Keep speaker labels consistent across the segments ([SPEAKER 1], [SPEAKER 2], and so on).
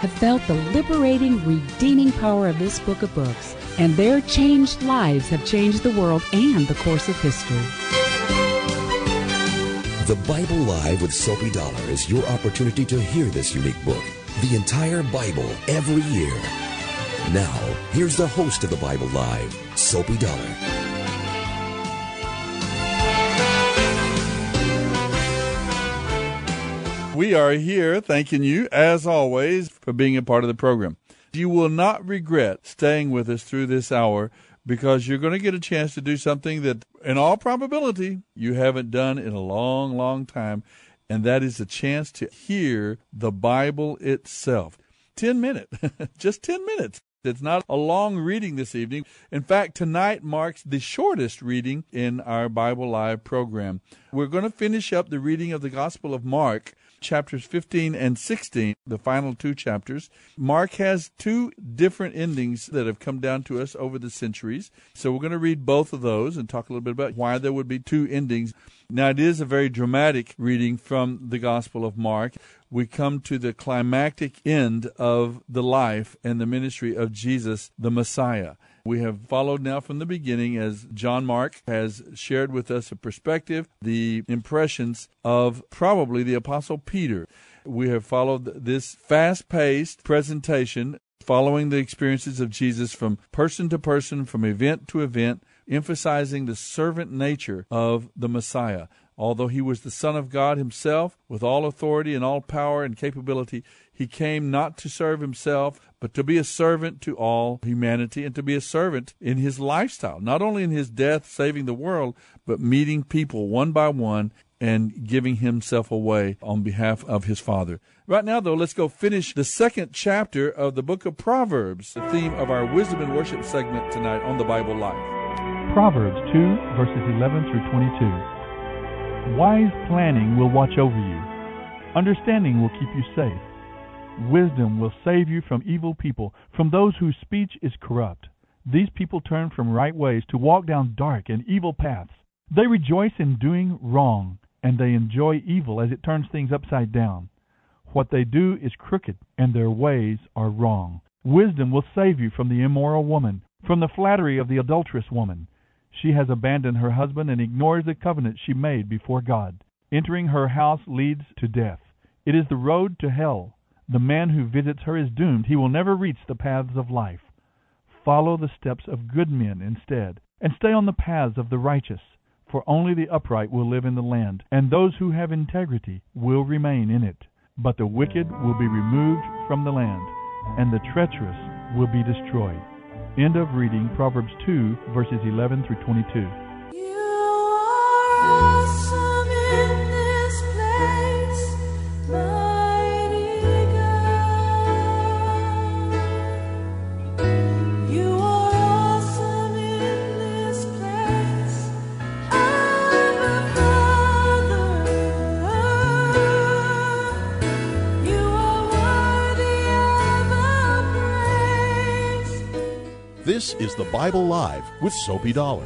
[SPEAKER 1] have felt the liberating, redeeming power of this book of books, and their changed lives have changed the world and the course of history.
[SPEAKER 2] The Bible Live with Soapy Dollar is your opportunity to hear this unique book, the entire Bible, every year. Now, here's the host of the Bible Live, Soapy Dollar.
[SPEAKER 3] We are here thanking you, as always, for being a part of the program. You will not regret staying with us through this hour because you're going to get a chance to do something that, in all probability, you haven't done in a long, long time, and that is a chance to hear the Bible itself. 10 minutes, just 10 minutes. It's not a long reading this evening. In fact, tonight marks the shortest reading in our Bible Live program. We're going to finish up the reading of the Gospel of Mark chapters 15 and 16, the final two chapters. Mark has two different endings that have come down to us over the centuries. So we're going to read both of those and talk a little bit about why there would be two endings. Now, it is a very dramatic reading from the Gospel of Mark. We come to the climactic end of the life and the ministry of Jesus, the Messiah. We have followed now from the beginning as John Mark has shared with us a perspective, the impressions of probably the Apostle Peter. We have followed this fast paced presentation following the experiences of Jesus from person to person, from event to event, emphasizing the servant nature of the Messiah. Although he was the Son of God himself, with all authority and all power and capability, he came not to serve himself, but to be a servant to all humanity and to be a servant in his lifestyle, not only in his death, saving the world, but meeting people one by one and giving himself away on behalf of his Father. Right now, though, let's go finish the second chapter of the book of Proverbs, the theme of our wisdom and worship segment tonight on the Bible Live.
[SPEAKER 4] Proverbs 2, verses 11 through 22. Wise planning will watch over you, understanding will keep you safe. Wisdom will save you from evil people, from those whose speech is corrupt. These people turn from right ways to walk down dark and evil paths. They rejoice in doing wrong, and they enjoy evil as it turns things upside down. What they do is crooked, and their ways are wrong. Wisdom will save you from the immoral woman, from the flattery of the adulterous woman. She has abandoned her husband and ignores the covenant she made before God. Entering her house leads to death. It is the road to hell. The man who visits her is doomed. He will never reach the paths of life. Follow the steps of good men instead, and stay on the paths of the righteous, for only the upright will live in the land, and those who have integrity will remain in it. But the wicked will be removed from the land. and the treacherous will be destroyed. End of reading Proverbs 2, verses 11 through 22.
[SPEAKER 5] This is the Bible Live with Soapy Dollar.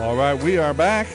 [SPEAKER 3] All right, we are back.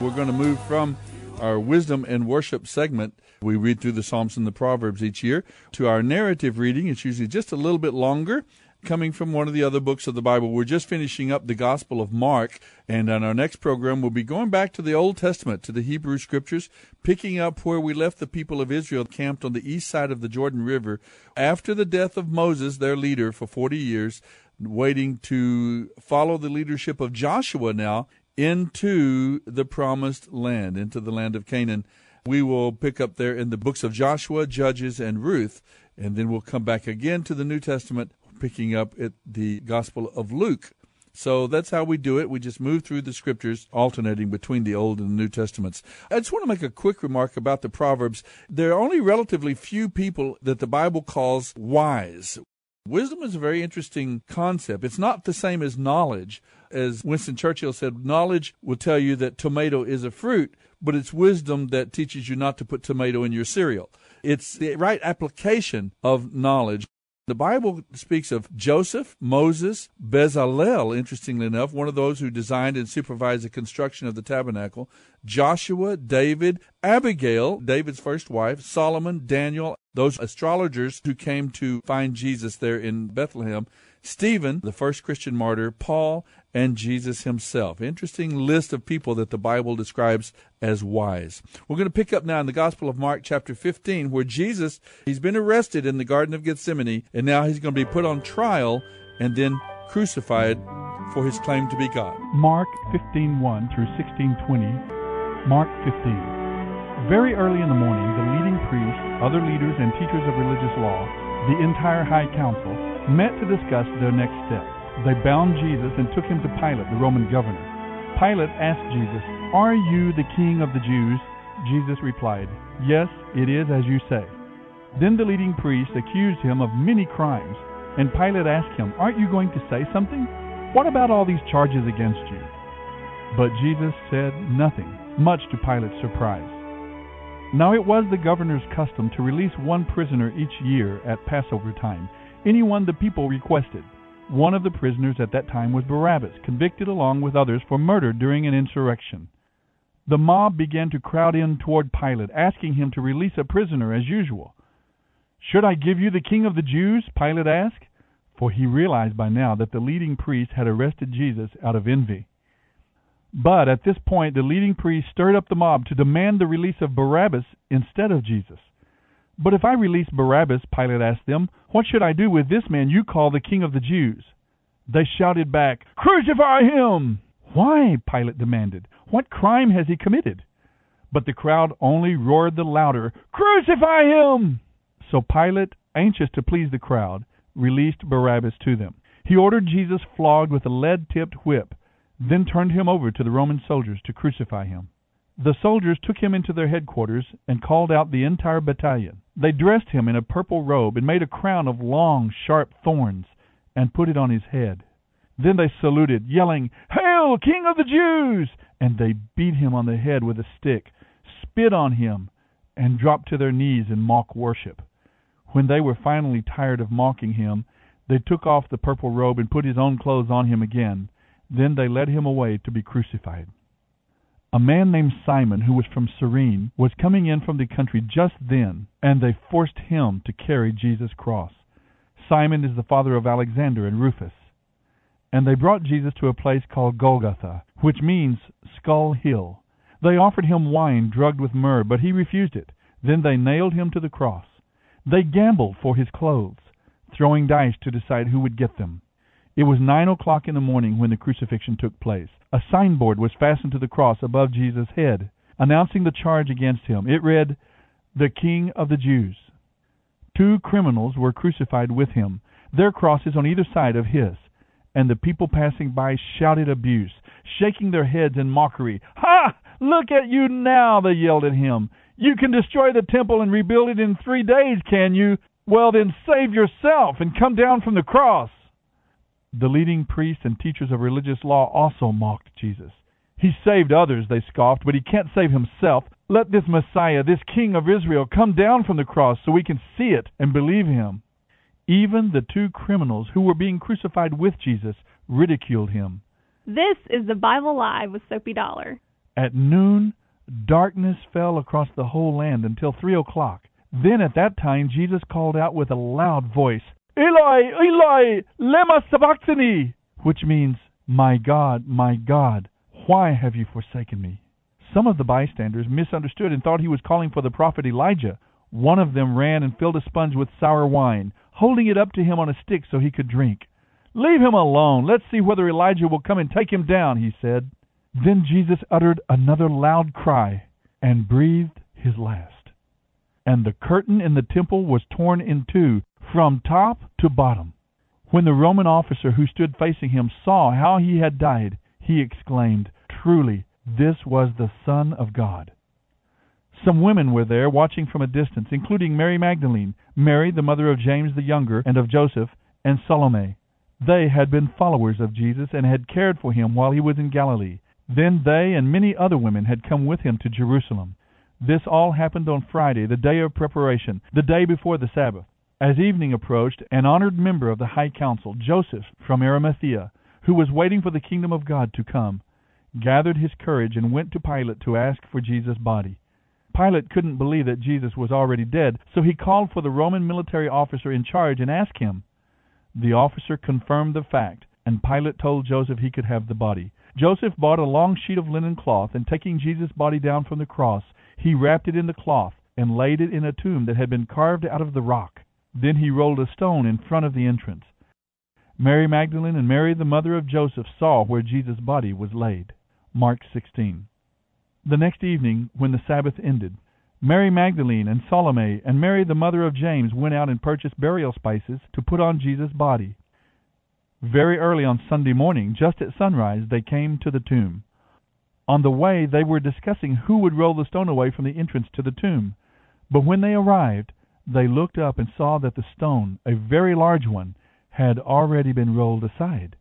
[SPEAKER 3] We're going to move from our wisdom and worship segment. We read through the Psalms and the Proverbs each year to our narrative reading. It's usually just a little bit longer, coming from one of the other books of the Bible. We're just finishing up the Gospel of Mark, and on our next program, we'll be going back to the Old Testament, to the Hebrew Scriptures, picking up where we left the people of Israel camped on the east side of the Jordan River after the death of Moses, their leader, for 40 years, waiting to follow the leadership of Joshua now into the promised land, into the land of Canaan. We will pick up there in the books of Joshua, Judges, and Ruth, and then we'll come back again to the New Testament, picking up at the Gospel of Luke. So that's how we do it. We just move through the scriptures, alternating between the Old and the New Testaments. I just want to make a quick remark about the Proverbs. There are only relatively few people that the Bible calls wise. Wisdom is a very interesting concept. It's not the same as knowledge. As Winston Churchill said, knowledge will tell you that tomato is a fruit, but it's wisdom that teaches you not to put tomato in your cereal. It's the right application of knowledge. The Bible speaks of Joseph, Moses, Bezalel, interestingly enough, one of those who designed and supervised the construction of the tabernacle, Joshua, David, Abigail, David's first wife, Solomon, Daniel, those astrologers who came to find Jesus there in Bethlehem, Stephen, the first Christian martyr, Paul, and Jesus himself. Interesting list of people that the Bible describes as wise. We're going to pick up now in the Gospel of Mark, chapter 15, where Jesus, he's been arrested in the Garden of Gethsemane, and now he's going to be put on trial and then crucified for his claim to be God.
[SPEAKER 4] Mark 15:1 through 16:20. Mark 15. Very early in the morning, the leading priests, other leaders and teachers of religious law, the entire high council, met to discuss their next step. They bound Jesus and took him to Pilate, the Roman governor. Pilate asked Jesus, Are you the king of the Jews? Jesus replied, Yes, it is as you say. Then the leading priests accused him of many crimes, and Pilate asked him, Aren't you going to say something? What about all these charges against you? But Jesus said nothing, much to Pilate's surprise. Now it was the governor's custom to release one prisoner each year at Passover time, anyone the people requested. One of the prisoners at that time was Barabbas, convicted along with others for murder during an insurrection. The mob began to crowd in toward Pilate, asking him to release a prisoner as usual. Should I give you the king of the Jews? Pilate asked, for he realized by now that the leading priests had arrested Jesus out of envy. But at this point, the leading priests stirred up the mob to demand the release of Barabbas instead of Jesus. But if I release Barabbas, Pilate asked them, what should I do with this man you call the king of the Jews? They shouted back, Crucify him! Why? Pilate demanded. What crime has he committed? But the crowd only roared the louder, Crucify him! So Pilate, anxious to please the crowd, released Barabbas to them. He ordered Jesus flogged with a lead tipped whip, then turned him over to the Roman soldiers to crucify him. The soldiers took him into their headquarters and called out the entire battalion. They dressed him in a purple robe and made a crown of long, sharp thorns and put it on his head. Then they saluted, yelling, Hail, King of the Jews! And they beat him on the head with a stick, spit on him, and dropped to their knees in mock worship. When they were finally tired of mocking him, they took off the purple robe and put his own clothes on him again. Then they led him away to be crucified. A man named Simon, who was from Cyrene, was coming in from the country just then, and they forced him to carry Jesus' cross. Simon is the father of Alexander and Rufus. And they brought Jesus to a place called Golgotha, which means Skull Hill. They offered him wine drugged with myrrh, but he refused it. Then they nailed him to the cross.
[SPEAKER 3] They gambled for his clothes, throwing dice to decide who would get them. It was nine o'clock in the morning when the crucifixion took place. A signboard was fastened to the cross above Jesus' head, announcing the charge against him. It read, The King of the Jews. Two criminals were crucified with him, their crosses on either side of his, and the people passing by shouted abuse, shaking their heads in mockery. Ha! Look at you now, they yelled at him. You can destroy the temple and rebuild it in three days, can you? Well, then save yourself and come down from the cross. The leading priests and teachers of religious law also mocked Jesus. He saved others, they scoffed, but he can't save himself. Let this Messiah, this King of Israel, come down from the cross so we can see it and believe him. Even the two criminals who were being crucified with Jesus ridiculed him.
[SPEAKER 6] This is the Bible Live with Soapy Dollar.
[SPEAKER 3] At noon, darkness fell across the whole land until three o'clock. Then at that time Jesus called out with a loud voice, Eloi, Eloi, lema sabachthani, which means, My God, my God, why have you forsaken me? Some of the bystanders misunderstood and thought he was calling for the prophet Elijah. One of them ran and filled a sponge with sour wine, holding it up to him on a stick so he could drink. Leave him alone. Let's see whether Elijah will come and take him down, he said. Then Jesus uttered another loud cry and breathed his last. And the curtain in the temple was torn in two from top to bottom. When the Roman officer who stood facing him saw how he had died, he exclaimed, Truly, this was the Son of God. Some women were there watching from a distance, including Mary Magdalene, Mary, the mother of James the younger and of Joseph, and Salome. They had been followers of Jesus and had cared for him while he was in Galilee. Then they and many other women had come with him to Jerusalem. This all happened on Friday, the day of preparation, the day before the Sabbath. As evening approached, an honored member of the High Council, Joseph from Arimathea, who was waiting for the kingdom of God to come, gathered his courage and went to Pilate to ask for Jesus' body. Pilate couldn't believe that Jesus was already dead, so he called for the Roman military officer in charge and asked him. The officer confirmed the fact, and Pilate told Joseph he could have the body. Joseph bought a long sheet of linen cloth, and taking Jesus' body down from the cross, he wrapped it in the cloth and laid it in a tomb that had been carved out of the rock. Then he rolled a stone in front of the entrance. Mary Magdalene and Mary the mother of Joseph saw where Jesus' body was laid. Mark 16. The next evening, when the Sabbath ended, Mary Magdalene and Salome and Mary the mother of James went out and purchased burial spices to put on Jesus' body. Very early on Sunday morning, just at sunrise, they came to the tomb. On the way, they were discussing who would roll the stone away from the entrance to the tomb. But when they arrived, they looked up and saw that the stone, a very large one, had already been rolled aside.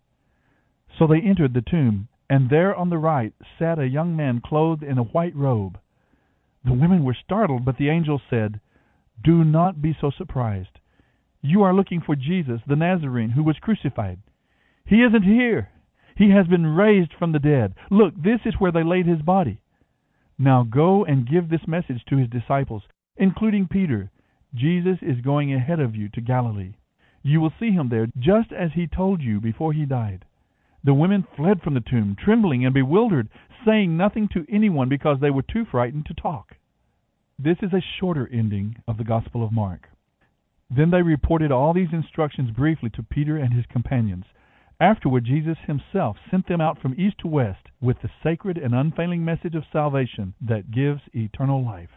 [SPEAKER 3] So they entered the tomb, and there on the right sat a young man clothed in a white robe. The women were startled, but the angel said, Do not be so surprised. You are looking for Jesus, the Nazarene, who was crucified. He isn't here. He has been raised from the dead. Look, this is where they laid his body. Now go and give this message to his disciples, including Peter. Jesus is going ahead of you to Galilee. You will see him there, just as he told you before he died. The women fled from the tomb, trembling and bewildered, saying nothing to anyone because they were too frightened to talk. This is a shorter ending of the Gospel of Mark. Then they reported all these instructions briefly to Peter and his companions. Afterward, Jesus himself sent them out from east to west with the sacred and unfailing message of salvation that gives eternal life.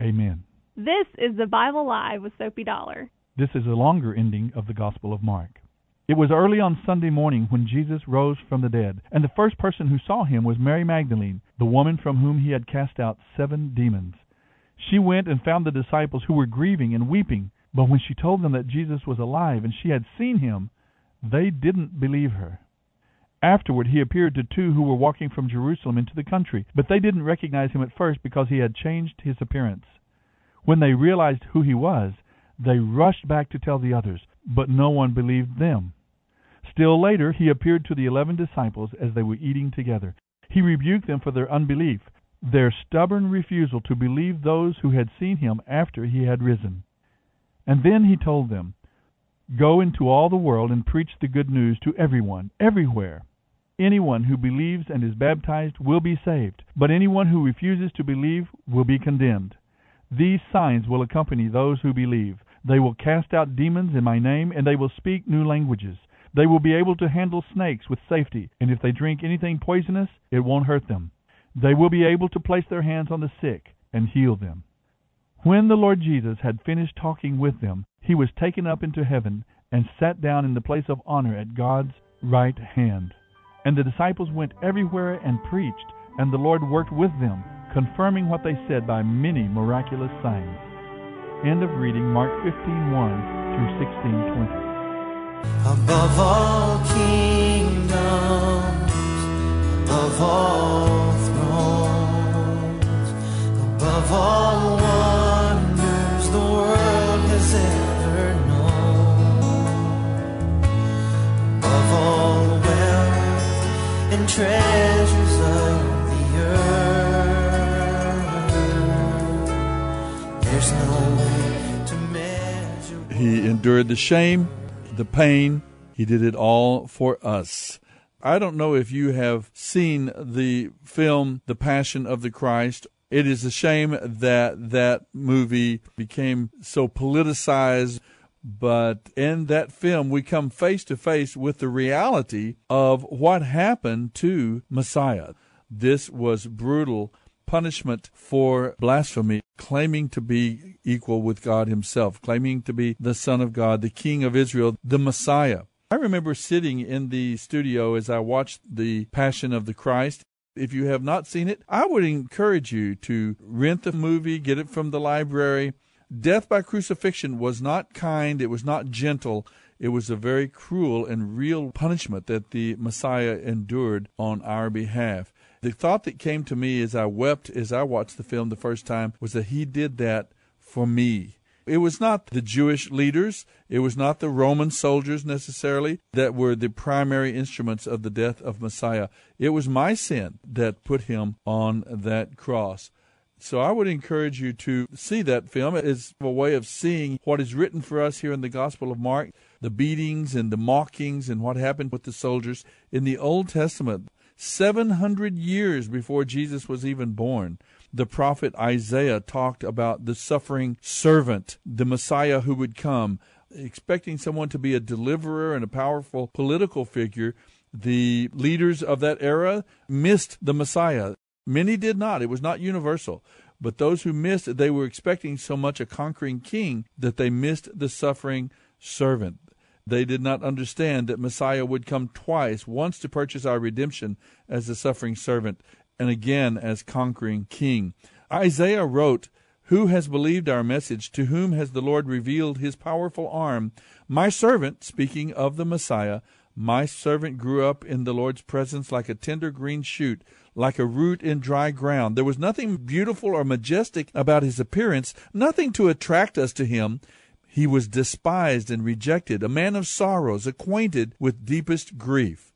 [SPEAKER 3] Amen.
[SPEAKER 6] This is the Bible Live with Soapy Dollar.
[SPEAKER 3] This is a longer ending of the Gospel of Mark. It was early on Sunday morning when Jesus rose from the dead, and the first person who saw him was Mary Magdalene, the woman from whom he had cast out seven demons. She went and found the disciples who were grieving and weeping, but when she told them that Jesus was alive and she had seen him, they didn't believe her. Afterward, he appeared to two who were walking from Jerusalem into the country, but they didn't recognize him at first because he had changed his appearance. When they realized who he was, they rushed back to tell the others, but no one believed them. Still later, he appeared to the eleven disciples as they were eating together. He rebuked them for their unbelief, their stubborn refusal to believe those who had seen him after he had risen. And then he told them, Go into all the world and preach the good news to everyone, everywhere. Anyone who believes and is baptized will be saved, but anyone who refuses to believe will be condemned. These signs will accompany those who believe.
[SPEAKER 4] They will cast out demons in my name, and they will speak new languages. They will be able to handle snakes with safety, and if they drink anything poisonous, it won't hurt them. They will be able to place their hands on the sick and heal them. When the Lord Jesus had finished talking with them, he was taken up into heaven and sat down in the place of honor at God's right hand. And the disciples went everywhere and preached, and the Lord worked with them, confirming what they said by many miraculous signs. End of reading Mark 15:1 through 16:20.
[SPEAKER 7] Above all kingdoms, above all thrones, above all wonders the world has ever known, above all wealth and treasures
[SPEAKER 3] He endured the shame, the pain. He did it all for us. I don't know if you have seen the film The Passion of the Christ. It is a shame that that movie became so politicized, but in that film, we come face to face with the reality of what happened to Messiah. This was brutal punishment for blasphemy, claiming to be equal with God Himself, claiming to be the Son of God, the King of Israel, the Messiah. I remember sitting in the studio as I watched The Passion of the Christ. If you have not seen it, I would encourage you to rent the movie, get it from the library. Death by crucifixion was not kind, it was not gentle. It was a very cruel and real punishment that the Messiah endured on our behalf. The thought that came to me as I wept as I watched the film the first time was that he did that for me. It was not the Jewish leaders, it was not the Roman soldiers necessarily that were the primary instruments of the death of Messiah. It was my sin that put him on that cross. So I would encourage you to see that film as a way of seeing what is written for us here in the Gospel of Mark, the beatings and the mockings and what happened with the soldiers in the Old Testament. 700 years before Jesus was even born, the prophet Isaiah talked about the suffering servant, the Messiah who would come, expecting someone to be a deliverer and a powerful political figure. The leaders of that era missed the Messiah. Many did not. It was not universal. But those who missed they were expecting so much a conquering king that they missed the suffering servant. They did not understand that Messiah would come twice, once to purchase our redemption as the suffering servant, and again as conquering king. Isaiah wrote, Who has believed our message? To whom has the Lord revealed his powerful arm? My servant, speaking of the Messiah, my servant grew up in the Lord's presence like a tender green shoot, like a root in dry ground. There was nothing beautiful or majestic about his appearance, nothing to attract us to him. He was despised and rejected, a man of sorrows, acquainted with deepest grief.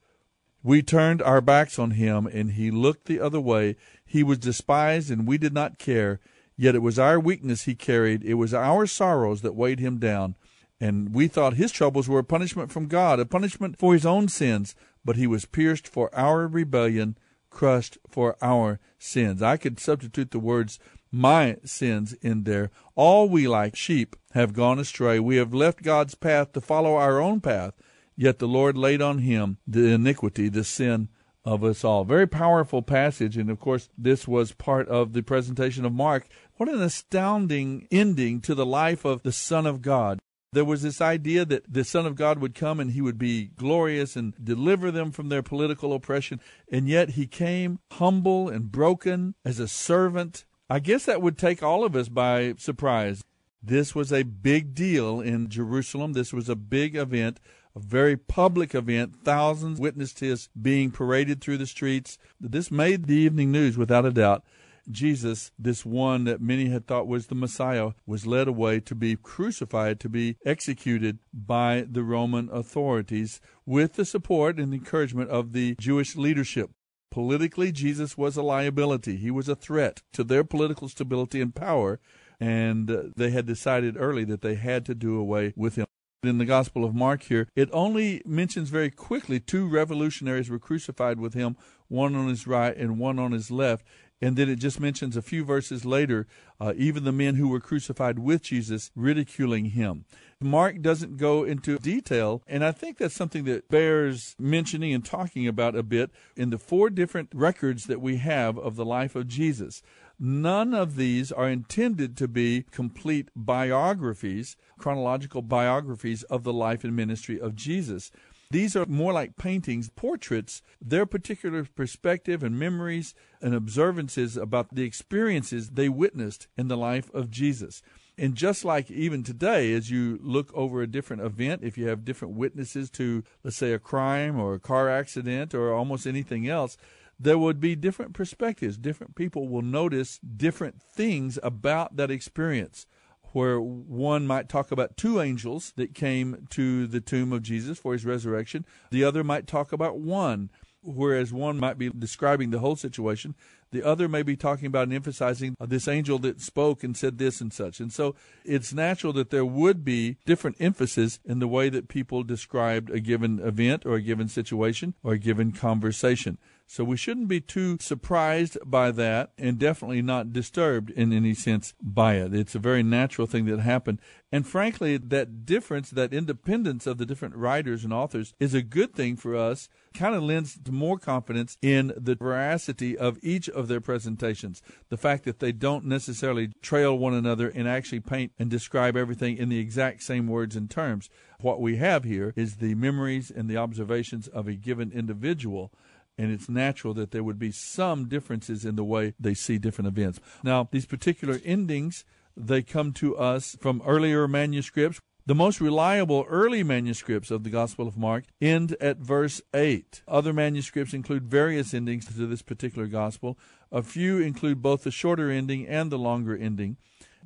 [SPEAKER 3] We turned our backs on him, and he looked the other way. He was despised, and we did not care. Yet it was our weakness he carried, it was our sorrows that weighed him down. And we thought his troubles were a punishment from God, a punishment for his own sins. But he was pierced for our rebellion, crushed for our sins. I could substitute the words my sins in there. All we like sheep have gone astray. We have left God's path to follow our own path, yet the Lord laid on him the iniquity, the sin of us all. Very powerful passage, and of course, this was part of the presentation of Mark. What an astounding ending to the life of the Son of God. There was this idea that the Son of God would come and he would be glorious and deliver them from their political oppression, and yet he came humble and broken as a servant I guess that would take all of us by surprise. This was a big deal in Jerusalem. This was a big event, a very public event. Thousands witnessed his being paraded through the streets. This made the evening news without a doubt. Jesus, this one that many had thought was the Messiah, was led away to be crucified, to be executed by the Roman authorities with the support and encouragement of the Jewish leadership. Politically, Jesus was a liability. He was a threat to their political stability and power, and uh, they had decided early that they had to do away with him. In the Gospel of Mark here, it only mentions very quickly two revolutionaries were crucified with him, one on his right and one on his left. And then it just mentions a few verses later, uh, even the men who were crucified with Jesus ridiculing him. Mark doesn't go into detail, and I think that's something that bears mentioning and talking about a bit in the four different records that we have of the life of Jesus. None of these are intended to be complete biographies, chronological biographies of the life and ministry of Jesus. These are more like paintings, portraits, their particular perspective and memories and observances about the experiences they witnessed in the life of Jesus. And just like even today, as you look over a different event, if you have different witnesses to, let's say, a crime or a car accident or almost anything else, there would be different perspectives. Different people will notice different things about that experience. Where one might talk about two angels that came to the tomb of Jesus for his resurrection, the other might talk about one whereas one might be describing the whole situation, the other may be talking about and emphasizing uh, this angel that spoke and said this and such. And so it's natural that there would be different emphasis in the way that people described a given event or a given situation or a given conversation. So we shouldn't be too surprised by that and definitely not disturbed in any sense by it. It's a very natural thing that happened. And frankly, that difference, that independence of the different writers and authors is a good thing for us, kind of lends more confidence in the veracity of each of their presentations. The fact that they don't necessarily trail one another and actually paint and describe everything in the exact same words and terms. What we have here is the memories and the observations of a given individual and it's natural that there would be some differences in the way they see different events. Now, these particular endings, they come to us from earlier manuscripts. The most reliable early manuscripts of the Gospel of Mark end at verse 8. Other manuscripts include various endings to this particular Gospel. A few include both the shorter ending and the longer ending.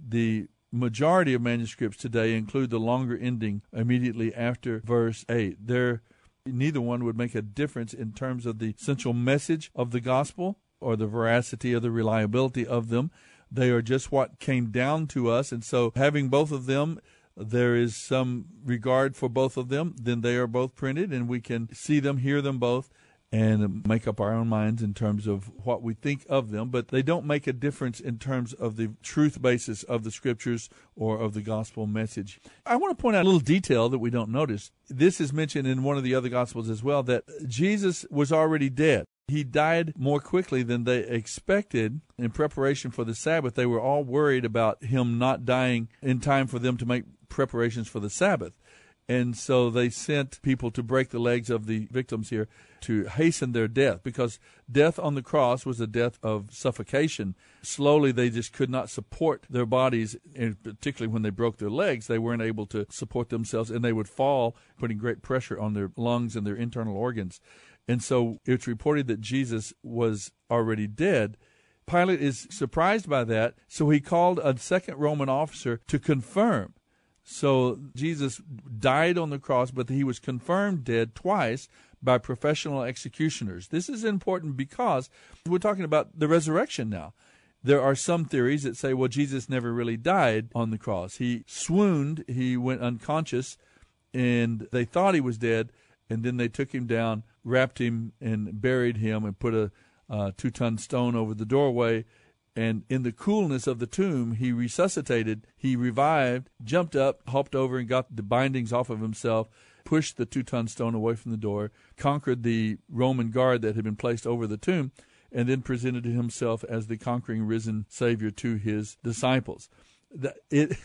[SPEAKER 3] The majority of manuscripts today include the longer ending immediately after verse 8. They're Neither one would make a difference in terms of the central message of the gospel or the veracity or the reliability of them. They are just what came down to us. And so, having both of them, there is some regard for both of them. Then they are both printed, and we can see them, hear them both, and make up our own minds in terms of what we think of them, but they don't make a difference in terms of the truth basis of the scriptures or of the gospel message. I want to point out a little detail that we don't notice. This is mentioned in one of the other gospels as well that Jesus was already dead. He died more quickly than they expected in preparation for the Sabbath. They were all worried about him not dying in time for them to make preparations for the Sabbath. And so they sent people to break the legs of the victims here to hasten their death because death on the cross was a death of suffocation. Slowly, they just could not support their bodies, and particularly when they broke their legs, they weren't able to support themselves and they would fall, putting great pressure on their lungs and their internal organs. And so it's reported that Jesus was already dead. Pilate is surprised by that, so he called a second Roman officer to confirm so Jesus died on the cross, but he was confirmed dead twice by professional executioners. This is important because we're talking about the resurrection now. There are some theories that say, well, Jesus never really died on the cross. He swooned, he went unconscious, and they thought he was dead, and then they took him down, wrapped him, and buried him, and put a, a two ton stone over the doorway and in the coolness of the tomb, he resuscitated, he revived, jumped up, hopped over, and got the bindings off of himself, pushed the two ton stone away from the door, conquered the Roman guard that had been placed over the tomb, and then presented himself as the conquering risen Savior to his disciples. It,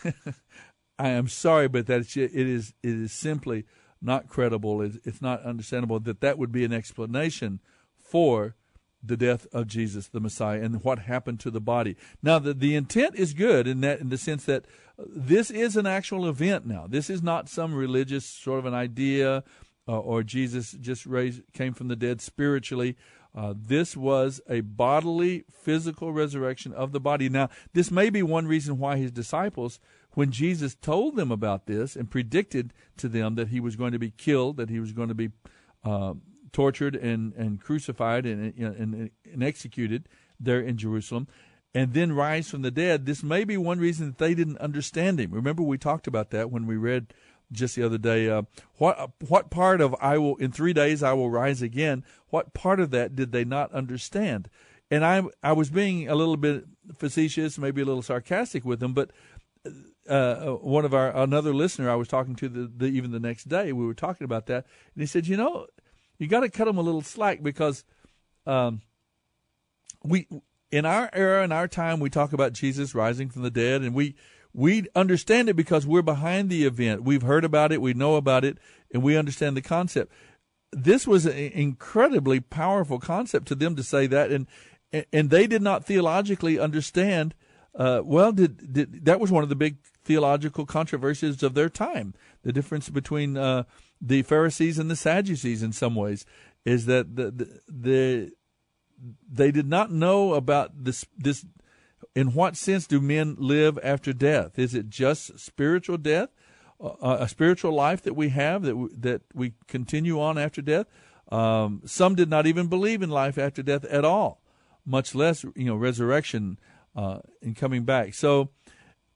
[SPEAKER 3] I am sorry, but that it is it is simply not credible. It's not understandable that that would be an explanation for the death of Jesus the Messiah and what happened to the body. Now the, the intent is good in that in the sense that this is an actual event now. This is not some religious sort of an idea uh, or Jesus just raised came from the dead spiritually. Uh, this was a bodily, physical resurrection of the body. Now, this may be one reason why his disciples, when Jesus told them about this and predicted to them that he was going to be killed, that he was going to be uh, tortured and, and crucified and, and, and executed there in Jerusalem, and then rise from the dead, this may be one reason that they didn't understand him. Remember, we talked about that when we read just the other day. Uh, what what part of I will in three days I will rise again? What part of that did they not understand? and I I was being a little bit facetious, maybe a little sarcastic with them, but uh, one of our another listener I was talking to the, the even the next day we were talking about that, and he said, you know, you got to cut them a little slack because um, we in our era in our time we talk about Jesus rising from the dead, and we we understand it because we're behind the event. We've heard about it, we know about it, and we understand the concept. This was an incredibly powerful concept to them to say that, and and they did not theologically understand. Uh, well, did, did that was one of the big theological controversies of their time. The difference between uh, the Pharisees and the Sadducees, in some ways, is that the, the, the they did not know about this this. In what sense do men live after death? Is it just spiritual death, uh, a spiritual life that we have that we, that we continue on after death? Um, some did not even believe in life after death at all, much less you know resurrection uh, and coming back. So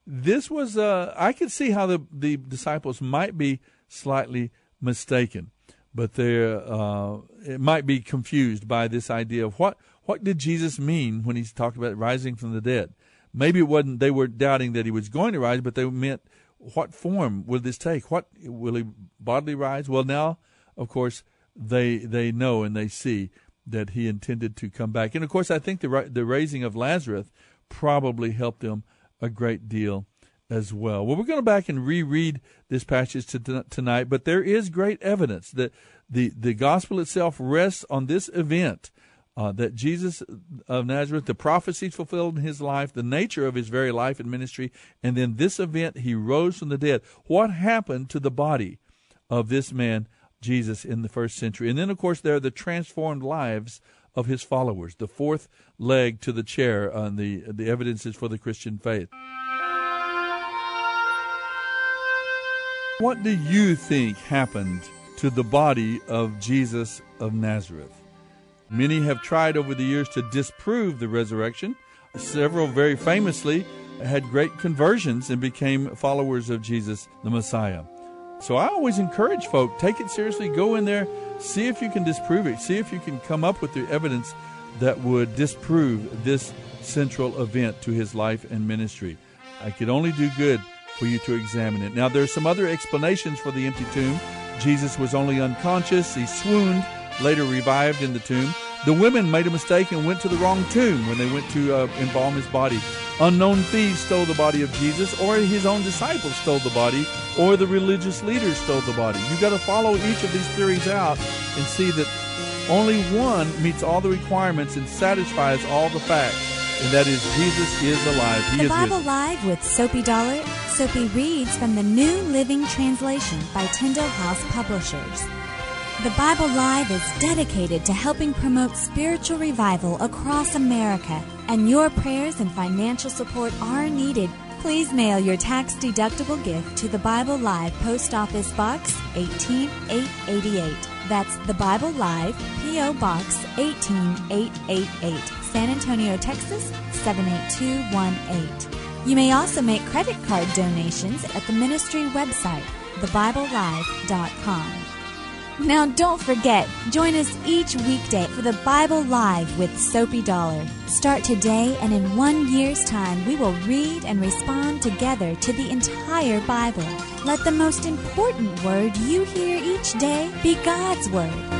[SPEAKER 3] this was uh, I could see how the the disciples might be slightly mistaken, but they uh, it might be confused by this idea of what what did Jesus mean when he talked about rising from the dead. Maybe it wasn't they were doubting that he was going to rise, but they meant what form will this take? What will he bodily rise? Well, now of course they they know and they see that he intended to come back, and of course I think the the raising of Lazarus probably helped them a great deal as well. Well, we're going to back and reread this passage to, tonight, but there is great evidence that the, the gospel itself rests on this event. Uh, that Jesus of Nazareth, the prophecies fulfilled in his life, the nature of his very life and ministry, and then this event, he rose from the dead. What happened to the body of this man, Jesus, in the first century? And then, of course, there are the transformed lives of his followers, the fourth leg to the chair on the, the evidences for the Christian faith. What do you think happened to the body of Jesus of Nazareth? Many have tried over the years to disprove the resurrection. Several very famously had great conversions and became followers of Jesus the Messiah. So I always encourage folk take it seriously, go in there, see if you can disprove it, see if you can come up with the evidence that would disprove this central event to his life and ministry. I could only do good for you to examine it. Now, there are some other explanations for the empty tomb. Jesus was only unconscious, he swooned, later revived in the tomb. The women made a mistake and went to the wrong tomb when they went to uh, embalm his body. Unknown thieves stole the body of Jesus, or his own disciples stole the body, or the religious leaders stole the body. You've got to follow each of these theories out and see that only one meets all the requirements and satisfies all the facts and that is Jesus is alive. He
[SPEAKER 8] the
[SPEAKER 3] is
[SPEAKER 8] Bible
[SPEAKER 3] risen.
[SPEAKER 8] Live with Soapy Dollar. Soapy reads from the New Living Translation by Tyndale House Publishers. The Bible Live is dedicated to helping promote spiritual revival across America, and your prayers and financial support are needed. Please mail your tax deductible gift to the Bible Live Post Office Box 18888. That's the Bible Live P.O. Box 18888. San Antonio, Texas 78218. You may also make credit card donations at the ministry website, thebiblelive.com. Now, don't forget, join us each weekday for the Bible Live with Soapy Dollar. Start today, and in one year's time, we will read and respond together to the entire Bible. Let the most important word you hear each day be God's Word.